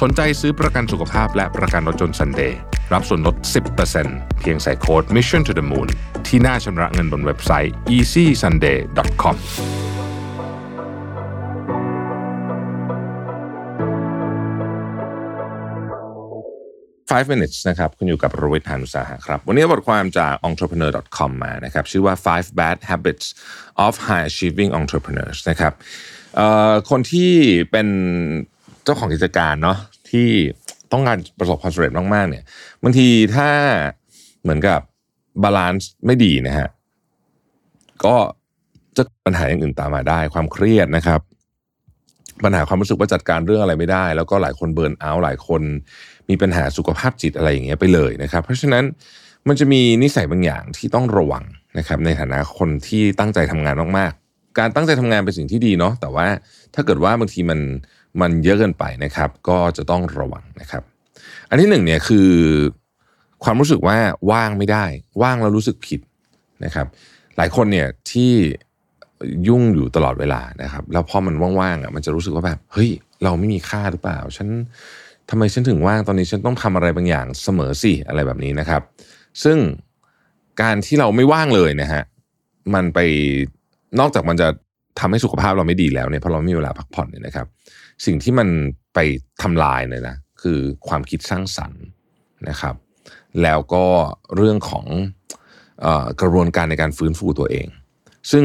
สนใจซื้อประกันสุขภาพและประกันรถยนต์ Sunday รับส่วนลด 10%เพียงใส่โค้ด Mission to the Moon ที่หน้าชำระเงินบนเว็บไซต์ easysunday.com 5 minutes นะครับ คุณอยู่กับโรวิทยานุสาหะครับ วันนี้บทความจาก entrepreneur.com มานะครับ ชื่อว่า5 bad habits of high achieving entrepreneurs นะครับคนที่เป็น เจ้าของกิจการเนาะที่ต้องการประสบความสำเร็จมากๆเนี่ยบางทีถ้าเหมือนกับ balance ไม่ดีนะฮะก็จะปัญหาอย่างอื่นตามมาได้ ความเครียดนะครับ ปัญหาความรู้สึกว่าจัดการเรื่องอะไรไม่ได้ แล้วก็หลายคน burnout หลายคนมีปัญหาสุขภาพจิตอะไรอย่างเงี้ยไปเลยนะครับ เพราะฉะนั้นมันจะมีนิสัยบางอย่างที่ต้องระวังนะครับ ในฐานะคนที่ตั้งใจทำงานมากๆ การตั้งใจทำงานเป็นสิ่งที่ดีเนาะแต่ว่าถ้าเกิดว่าบางทีมัน มันเยอะเกินไปนะครับ ก็จะต้องระวังนะครับ อันที่หนึ่งเนี่ยคือความรู้สึกว่าว่างไม่ได้ ว่างแล้วรู้สึกผิดนะครับ หลายคนเนี่ยที่ยุ่งอยู่ตลอดเวลานะครับ แล้วพอมันว่างๆอะมันจะรู้สึกว่าแบบเฮ้ย เราไม่มีค่าหรือเปล่า ฉันทำไมฉันถึงว่างตอนนี้ฉันต้องทำอะไรบางอย่างเสมอสิอะไรแบบนี้นะครับ ซึ่งการที่เราไม่ว่างเลยนะฮะมันไปนอกจากมันจะทำให้สุขภาพเราไม่ดีแล้วเนี่ยเพราะเราไม่มีเวลาพักผ่อนเนี่ยนะครับ สิ่งที่มันไปทำลายเลยนะคือความคิดสร้างสรรค์นะครับ แล้วก็เรื่องของอกระบวนการในการฟื้นฟูตัวเอง ซึ่ง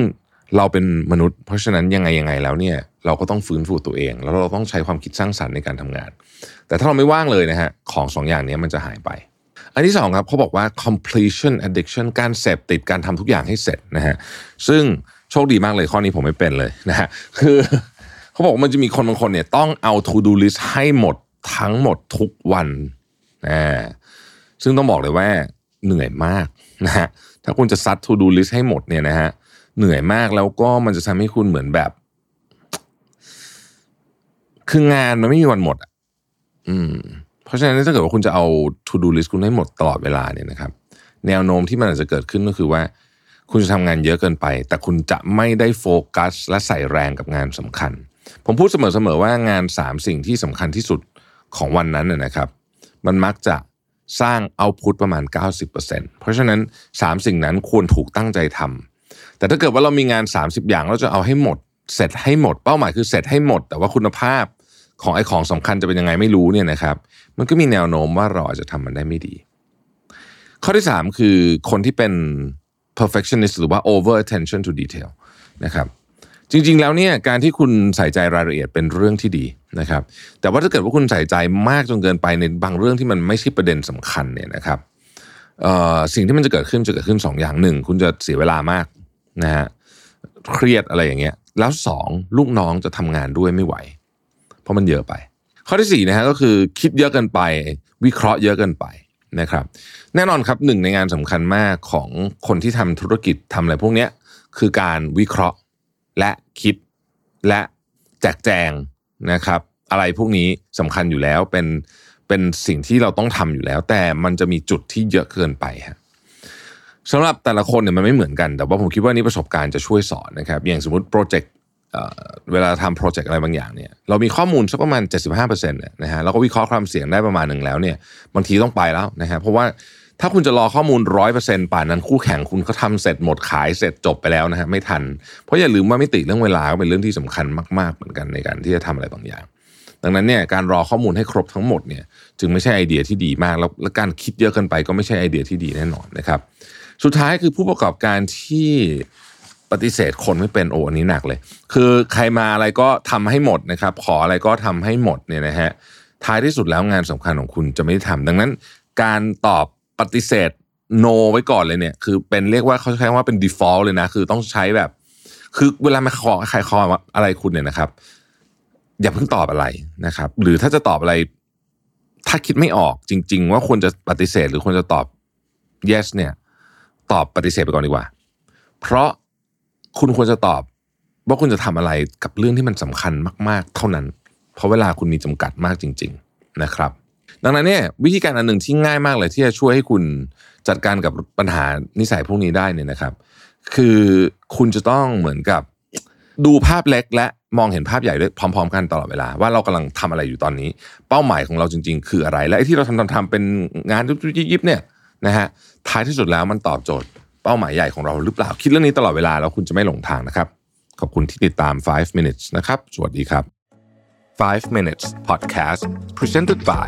เราเป็นมนุษย์ เพราะฉะนั้นยังไงยังไงแล้วเนี่ยเราก็ต้องฟื้นฟูตัวเอง แล้วเราต้องใช้ความคิดสร้างสรรค์ในการทำงาน แต่ถ้าเราไม่ว่างเลยนะฮะของสองอย่างนี้มันจะหายไป อันที่สองครับเขาบอกว่า completion addiction การเสพติดการทำทุกอย่างให้เสร็จนะฮะซึ่งโชคดีมากเลยข้อนี้ผมไม่เป็นเลยนะฮะคือ เขาบอกว่ามันจะมีคนบางคนเนี่ยต้องเอา to do list ให้หมดทั้งหมดทุกวันอ่าซึ่งต้องบอกเลยว่าเหนื่อยมากนะฮะถ้าคุณจะซัด to do list ให้หมดเนี่ยนะฮะเหนื่อยมากแล้วก็มันจะทำให้คุณเหมือนแบบ คืองานมันไม่มีวันหมดอะอืม เพราะฉะนั้นถ้าเกิดว่าคุณจะเอา to do list คุณให้หมดตลอดเวลาเนี่ยนะครับ แนวโน้มที่มันอาจจะเกิดขึ้นก็คือว่า คุณจะทำงานเยอะเกินไป แต่คุณจะไม่ได้โฟกัส และใส่แรงกับงานสำคัญ ผมพูดเสมอๆว่างานสามสิ่งที่สำคัญที่สุดของวันนั้นนะครับ มันมักจะสร้างเอาพุตประมาณ 90%เพราะฉะนั้น 3 สิ่งนั้นควรถูกตั้งใจทำแต่ถ้าเกิดว่าเรามีงาน 30 อย่างเราจะเอาให้หมด เสร็จให้หมดเป้าหมายคือเสร็จให้หมด แต่ว่าคุณภาพของไอ้ของสำคัญจะเป็นยังไงไม่รู้เนี่ยนะครับ มันก็มีแนวโน้มว่าเราอาจจะทำมันได้ไม่ดี ข้อที่ 3 คือคนที่เป็น perfectionist หรือว่า over attention to detail นะครับ จริง ๆ แล้วเนี่ยการที่คุณใส่ใจรายละเอียดเป็นเรื่องที่ดีนะครับ แต่ว่าถ้าเกิดว่าคุณใส่ใจมากจนเกินไปในบางเรื่องที่มันไม่ใช่ประเด็นสำคัญเนี่ยนะครับสิ่งที่มันจะเกิดขึ้นจะเกิดขึ้น2ออย่างหนึ่งคุณจะเสียเวลามากนะฮะเครียดอะไรอย่างเงี้ย แล้ว 2 ลูกน้องจะทำงานด้วยไม่ไหว เพราะมันเยอะไป ข้อที่4นะฮะก็คือคิดเยอะเกินไป วิเคราะห์เยอะเกินไปนะครับ แน่นอนครับหนึ่งในงานสำคัญมากของคนที่ทำธุรกิจทำอะไรพวกเนี้ยคือการวิเคราะห์ และคิดและแจกแจงนะครับ อะไรพวกนี้สำคัญอยู่แล้วเป็นเป็นสิ่งที่เราต้องทำอยู่แล้ว แต่มันจะมีจุดที่เยอะเกินไปฮะสำหรับแต่ละคนเนี่ยมันไม่เหมือนกัน แต่ว่าผมคิดว่านี่ประสบการณ์จะช่วยสอนนะครับ อย่างสมมติโปรเจกต์เวลาทำโปรเจกต์อะไรบางอย่างเนี่ยเรามีข้อมูลสักประมาณ 75%เนี่ยนะฮะเราก็วิเคราะห์ความเสี่ยงได้ประมาณหนึ่งแล้วเนี่ยบางทีต้องไปแล้วนะฮะเพราะว่า ถ้าคุณจะรอข้อมูลร้อยเปอร์เซ็นต์ป่านนั้นคู่แข่งคุณเขาทำเสร็จหมดขายเสร็จจบไปแล้วนะฮะไม่ทัน เพราะอย่าลืมว่ามิติเรื่องเวลาก็เป็นเรื่องที่สำคัญมาก ๆ เหมือนกันในการที่จะทำอะไรบางอย่าง ดังนั้นเนี่ยการรอข้อมูลให้ครบทั้งหมดเนี่ยจึงไม่ใช่ไอเดียที่ดีมากแล้วและการคิดเยอะเกินไปก็ไม่ใช่ไอเดียที่ดีแน่นอนนะครับ สุดท้ายคือผู้ประกอบการที่ปฏิเสธคนไม่เป็นโอ้อันนี้หนักเลย คือใครมาอะไรก็ทำให้หมดนะครับ ขออะไรก็ทำให้หมดเนี่ยนะฮะท้ายที่สุดแล้วงานสำคัญของคุณจะไม่ได้ทำดังนั้น การตอบ ปฏิเสธ no ไว้ก่อนเลยเนี่ย คือเป็นเรียกว่าเขาใช้ว่าเป็น default เลยนะ คือต้องใช้แบบ คือเวลามาขอใครขออะไรคุณเนี่ยนะครับ อย่าเพิ่งตอบอะไรนะครับ หรือถ้าจะตอบอะไร ถ้าคิดไม่ออกจริง ๆ ว่าควรจะปฏิเสธ หรือควรจะตอบ yes เนี่ย ตอบปฏิเสธไปก่อนดีกว่า เพราะคุณควรจะตอบว่าคุณจะทำอะไรกับเรื่องที่มันสำคัญมาก ๆ เท่านั้น เพราะเวลาคุณมีจำกัดมากจริง ๆ นะครับ ดังนั้นเนี่ยวิธีการอันหนึ่งที่ง่ายมากเลยที่จะช่วยให้คุณจัดการกับปัญหานิสัยพวกนี้ได้เนี่ยนะครับ คือคุณจะต้องเหมือนกับดูภาพเล็กและมองเห็นภาพใหญ่ด้วยพร้อม ๆ กันตลอดเวลาว่าเรากำลังทำอะไรอยู่ตอนนี้ เป้าหมายของเราจริง ๆ คืออะไร และไอ้ที่เราทำทำทำเป็นงานยิบๆเนี่ยนะฮะท้ายที่สุดแล้วมันตอบโจทย์ เป้าหมายใหญ่ของเราหรือเปล่าคิดเรื่องนี้ตลอดเวลาแล้วคุณจะไม่หลงทางนะครับ ขอบคุณที่ติดตาม 5 minutes นะครับสวัสดีครับ 5 minutes podcast presented by